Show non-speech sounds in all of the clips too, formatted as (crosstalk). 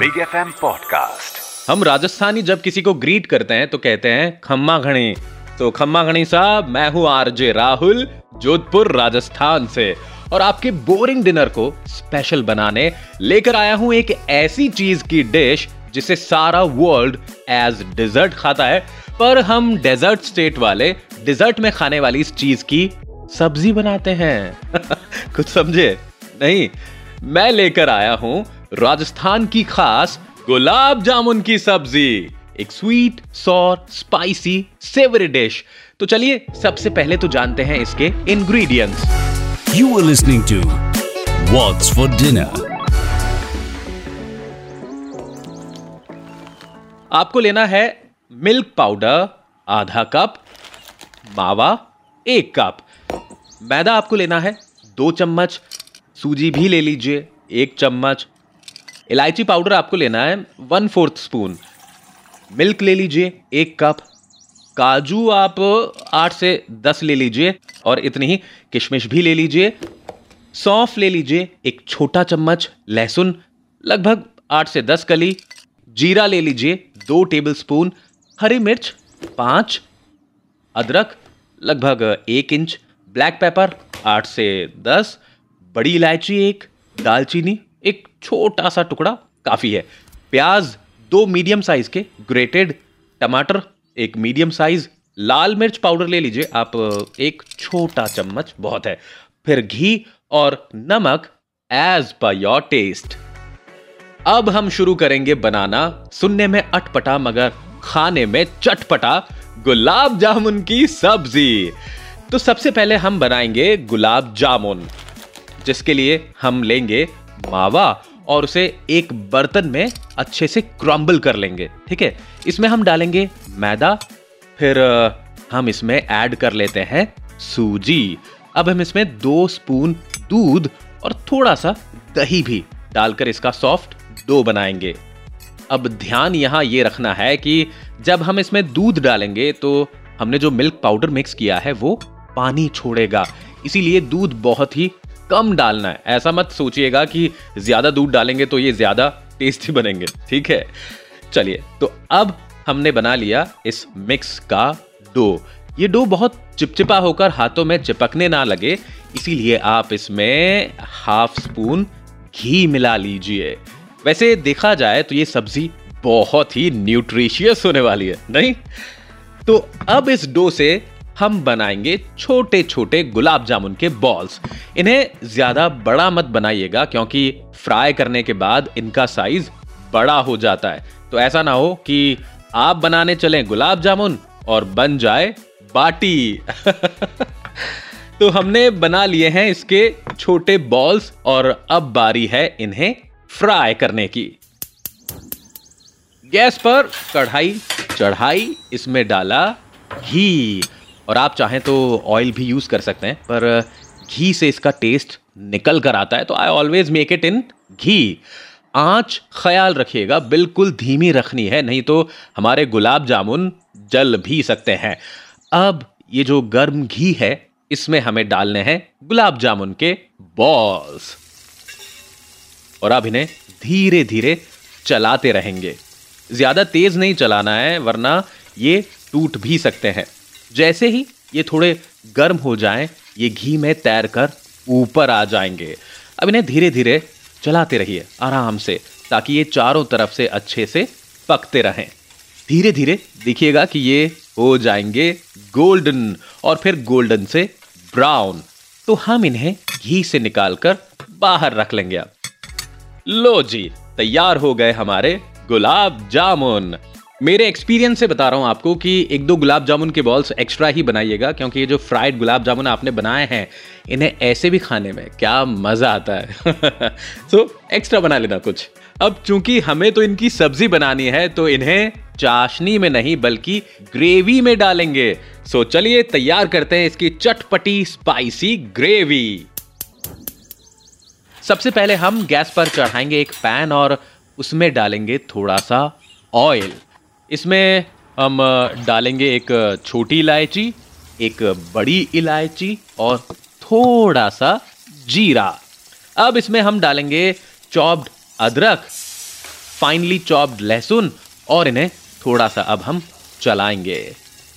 Big F M podcast हम राजस्थानी जब किसी को ग्रीट करते हैं तो कहते हैं, खम्मा घणी। तो खम्मा घणी साहब, मैं हूँ आरजे राहुल, जोधपुर, राजस्थान से। और आपके बोरिंग डिनर को स्पेशल बनाने, लेकर आया हूँ एक ऐसी चीज़ की डिश जिसे सारा वर्ल्ड एज डिजर्ट खाता है। पर हम डेजर्ट स्टेट वाले डिजर्ट में खाने वाली इस चीज़ की सब्ज़ी बनाते हैं। (laughs) कुछ समझे? नहीं। मैं लेकर आया हूँ राजस्थान की खास गुलाब जामुन की सब्ज़ी। एक sweet sour spicy savoury dish तो चलिए सबसे पहले तो जानते हैं इसके ingredients you are listening to What's for dinner आपको लेना है मिल्क पाउडर आधा कप मावा एक कप मैदा आपको लेना है दो चम्मच सूजी भी ले लीजिए एक चम्मच इलायची पाउडर आपको लेना है वन फोर्थ स्पून मिल्क ले लीजिए, एक कप. काजू आप आठ से दस ले लीजिए, और इतनी ही किशमिश भी ले लीजिए. सौंफ ले लीजिए, एक छोटा चम्मच लहसुन, लगभग आठ से दस कली. जीरा ले लीजिए, दो टेबल स्पून हरी मिर्च, पाँच. अदरक, लगभग एक इंच. ब्लैक पेपर, आठ से दस. बड़ी इलायची एक. दालचीनी एक छोटा सा टुकड़ा काफ़ी है। प्याज दो मीडियम साइज़ के ग्रेटेड टमाटर एक मीडियम साइज़ लाल मिर्च पाउडर ले लीजिए, आप एक छोटा चम्मच बहुत है। फिर घी और नमक एज पर योर टेस्ट अब हम शुरू करेंगे बनाना। सुनने में अटपटा, मगर खाने में चटपटा गुलाब जामुन की सब्ज़ी। तो सबसे पहले हम बनाएँगे गुलाब जामुन, जिसके लिए हम लेंगे मावा और उसे एक बर्तन में अच्छे से क्रम्बल कर लेंगे, ठीक है? इसमें हम डालेंगे मैदा, फिर हम इसमें ऐड कर लेते हैं सूजी। अब हम इसमें दो स्पून दूध और थोड़ा सा दही भी डालकर इसका सॉफ्ट डो बनाएँगे। अब ध्यान यहाँ ये रखना है कि जब हम इसमें दूध डालेंगे तो हमने जो मिल्क पाउडर मिक्स किया है वो पानी छोड़ेगा। इसीलिए दूध बहुत ही कम डालना है। ऐसा मत सोचिएगा कि ज़्यादा दूध डालेंगे तो ये ज़्यादा टेस्टी बनेंगे। ठीक है? चलिए तो अब हमने बना लिया इस मिक्स का डो। ये डो बहुत चिपचिपा होकर हाथों में चिपकने ना लगे, इसीलिए आप इसमें हाफ़ स्पून घी मिला लीजिए। वैसे देखा जाए तो ये सब्ज़ी बहुत ही न्यूट्रिशियस होने वाली है, नहीं? तो अब इस डो से हम बनाएँगे छोटे छोटे गुलाब जामुन के बॉल्स इन्हें ज़्यादा बड़ा मत बनाइएगा, क्योंकि फ्राई करने के बाद इनका साइज़ बड़ा हो जाता है। तो ऐसा ना हो कि आप बनाने चलें गुलाब जामुन और बन जाए बाटी। (laughs) तो हमने बना लिए हैं इसके छोटे बॉल्स और अब बारी है इन्हें फ्राई करने की। गैस पर कढ़ाई चढ़ाई, इसमें डाला घी। और आप चाहें तो ऑयल भी यूज़ कर सकते हैं, पर घी से इसका टेस्ट निकल कर आता है तो I always make it in ghee. आँच ख्याल रखिएगा, बिल्कुल धीमी रखनी है, नहीं तो हमारे गुलाब जामुन जल भी सकते हैं। अब ये जो गर्म घी है, इसमें हमें डालने हैं गुलाब जामुन के बॉल्स और अब इन्हें धीरे धीरे चलाते रहेंगे। ज़्यादा तेज नहीं चलाना है, वरना ये टूट भी सकते हैं। जैसे ही ये थोड़े गर्म हो जाएँ, ये घी में तैर कर ऊपर आ जाएँगे। अब इन्हें धीरे धीरे चलाते रहिए, आराम से, ताकि ये चारों तरफ़ से अच्छे से पकते रहें। धीरे धीरे देखिएगा कि ये हो जाएँगे गोल्डन, और फिर गोल्डन से ब्राउन। तो हम इन्हें घी से निकालकर बाहर रख लेंगे अब। लो जी, तैयार हो गए हमारे गुलाब जामुन। मेरे एक्सपीरियंस से बता रहा हूँ आपको कि एक दो गुलाब जामुन के बॉल्स एक्स्ट्रा ही बनाइएगा क्योंकि ये जो फ्राइड गुलाब जामुन आपने बनाए हैं इन्हें ऐसे भी खाने में क्या मज़ा आता है। (laughs) सो एक्स्ट्रा बना लेना कुछ। अब चूँकि हमें तो इनकी सब्ज़ी बनानी है तो इन्हें चाशनी में नहीं बल्कि ग्रेवी में डालेंगे। सो so, चलिए तैयार करते हैं इसकी चटपटी स्पाइसी ग्रेवी सबसे पहले हम गैस पर चढ़ाएँगे एक पैन और उसमें डालेंगे थोड़ा सा ऑयल इसमें हम डालेंगे एक छोटी इलायची, एक बड़ी इलायची और थोड़ा सा जीरा। अब इसमें हम डालेंगे चॉप्ड अदरक, फाइनली चॉप्ड लहसुन और इन्हें थोड़ा सा अब हम चलाएँगे।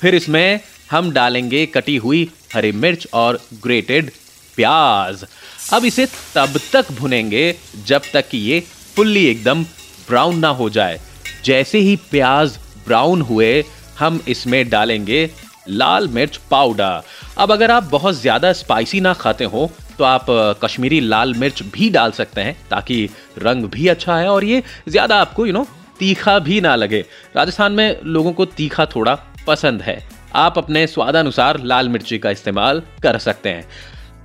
फिर इसमें हम डालेंगे कटी हुई हरी मिर्च और ग्रेटेड प्याज। अब इसे तब तक भुनेंगे जब तक कि ये फुल्ली एकदम ब्राउन ना हो जाए। जैसे ही प्याज ब्राउन हुए, हम इसमें डालेंगे लाल मिर्च पाउडर। अब अगर आप बहुत ज़्यादा स्पाइसी ना खाते हो तो आप कश्मीरी लाल मिर्च भी डाल सकते हैं, ताकि रंग भी अच्छा है और ये ज़्यादा आपको यू नो तीखा भी ना लगे। राजस्थान में लोगों को तीखा थोड़ा पसंद है। आप अपने स्वादानुसार लाल मिर्ची का इस्तेमाल कर सकते हैं।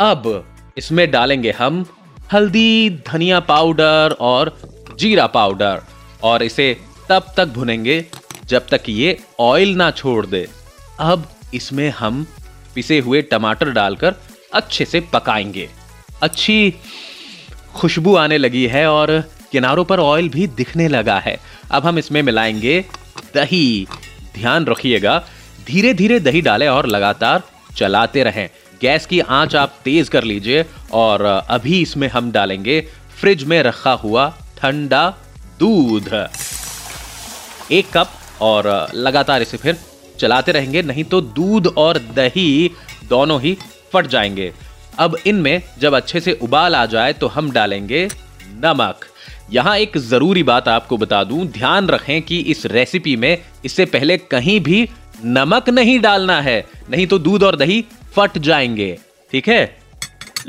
अब इसमें डालेंगे हम हल्दी, धनिया पाउडर और जीरा पाउडर, और इसे तब तक भुनेंगे, जब तक ये ऑयल ना छोड़ दे। अब इसमें हम पिसे हुए टमाटर डालकर अच्छे से पकाएँगे। अच्छी खुशबू आने लगी है और किनारों पर ऑयल भी दिखने लगा है। अब हम इसमें मिलाएँगे दही। ध्यान रखिएगा धीरे धीरे दही डालें और लगातार चलाते रहें। गैस की आँच आप तेज कर लीजिए और अभी इसमें हम डालेंगे फ्रिज में रखा हुआ ठंडा दूध। एक कप और लगातार इसे फिर चलाते रहेंगे, नहीं तो दूध और दही दोनों ही फट जाएँगे। अब इनमें जब अच्छे से उबाल आ जाए तो हम डालेंगे नमक। यहाँ एक ज़रूरी बात आपको बता दूँ, ध्यान रखें कि इस रेसिपी में इससे पहले कहीं भी नमक नहीं डालना है, नहीं तो दूध और दही फट जाएँगे। ठीक है?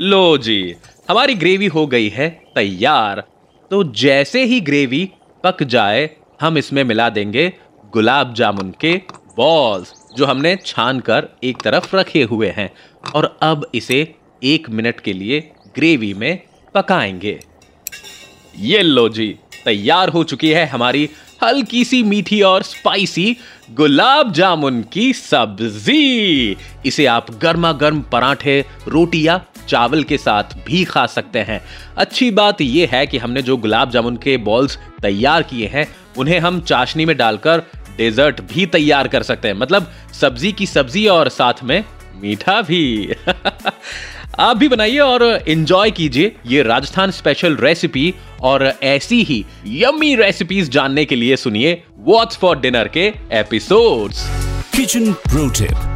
लो जी, हमारी ग्रेवी हो गई है तैयार। तो जैसे ही ग्रेवी पक जाए हम इसमें मिला देंगे गुलाब जामुन के बॉल्स जो हमने छान कर एक तरफ़ रखे हुए हैं। और अब इसे एक मिनट के लिए ग्रेवी में पकाएँगे। ये लो जी, तैयार हो चुकी है हमारी हल्की सी मीठी और स्पाइसी गुलाब जामुन की सब्ज़ी। इसे आप गर्मा गर्म पराठे, रोटी या चावल के साथ भी खा सकते हैं। अच्छी बात यह है कि हमने जो गुलाब जामुन के बॉल्स तैयार किए हैं उन्हें हम चाशनी में डालकर डेजर्ट भी तैयार कर सकते हैं। मतलब सब्ज़ी की सब्ज़ी और साथ में मीठा भी। (laughs) आप भी बनाइए और एंजॉय कीजिए ये राजस्थान स्पेशल रेसिपी और ऐसी ही यम्मी रेसिपीज़ जानने के लिए सुनिए व्हाट्स फॉर डिनर के एपिसोड्स किचन प्रो टिप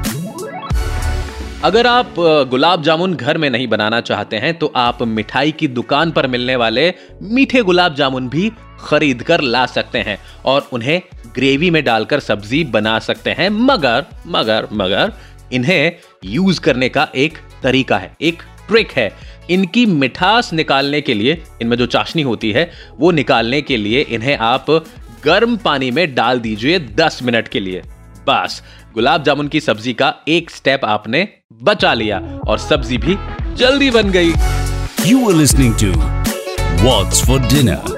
अगर आप गुलाब जामुन घर में नहीं बनाना चाहते हैं तो आप मिठाई की दुकान पर मिलने वाले मीठे गुलाब जामुन भी खरीद कर ला सकते हैं और उन्हें ग्रेवी में डालकर सब्ज़ी बना सकते हैं। मगर मगर मगर, इन्हें यूज़ करने का एक तरीका है, एक ट्रिक है। इनकी मिठास निकालने के लिए, इनमें जो चाशनी होती है, वो निकालने के लिए इन्हें आप गर्म पानी में डाल दीजिए 10 मिनट के लिए। बस, गुलाब जामुन की सब्ज़ी का एक स्टेप आपने बचा लिया और सब्ज़ी भी जल्दी बन गई। You are listening to what's for dinner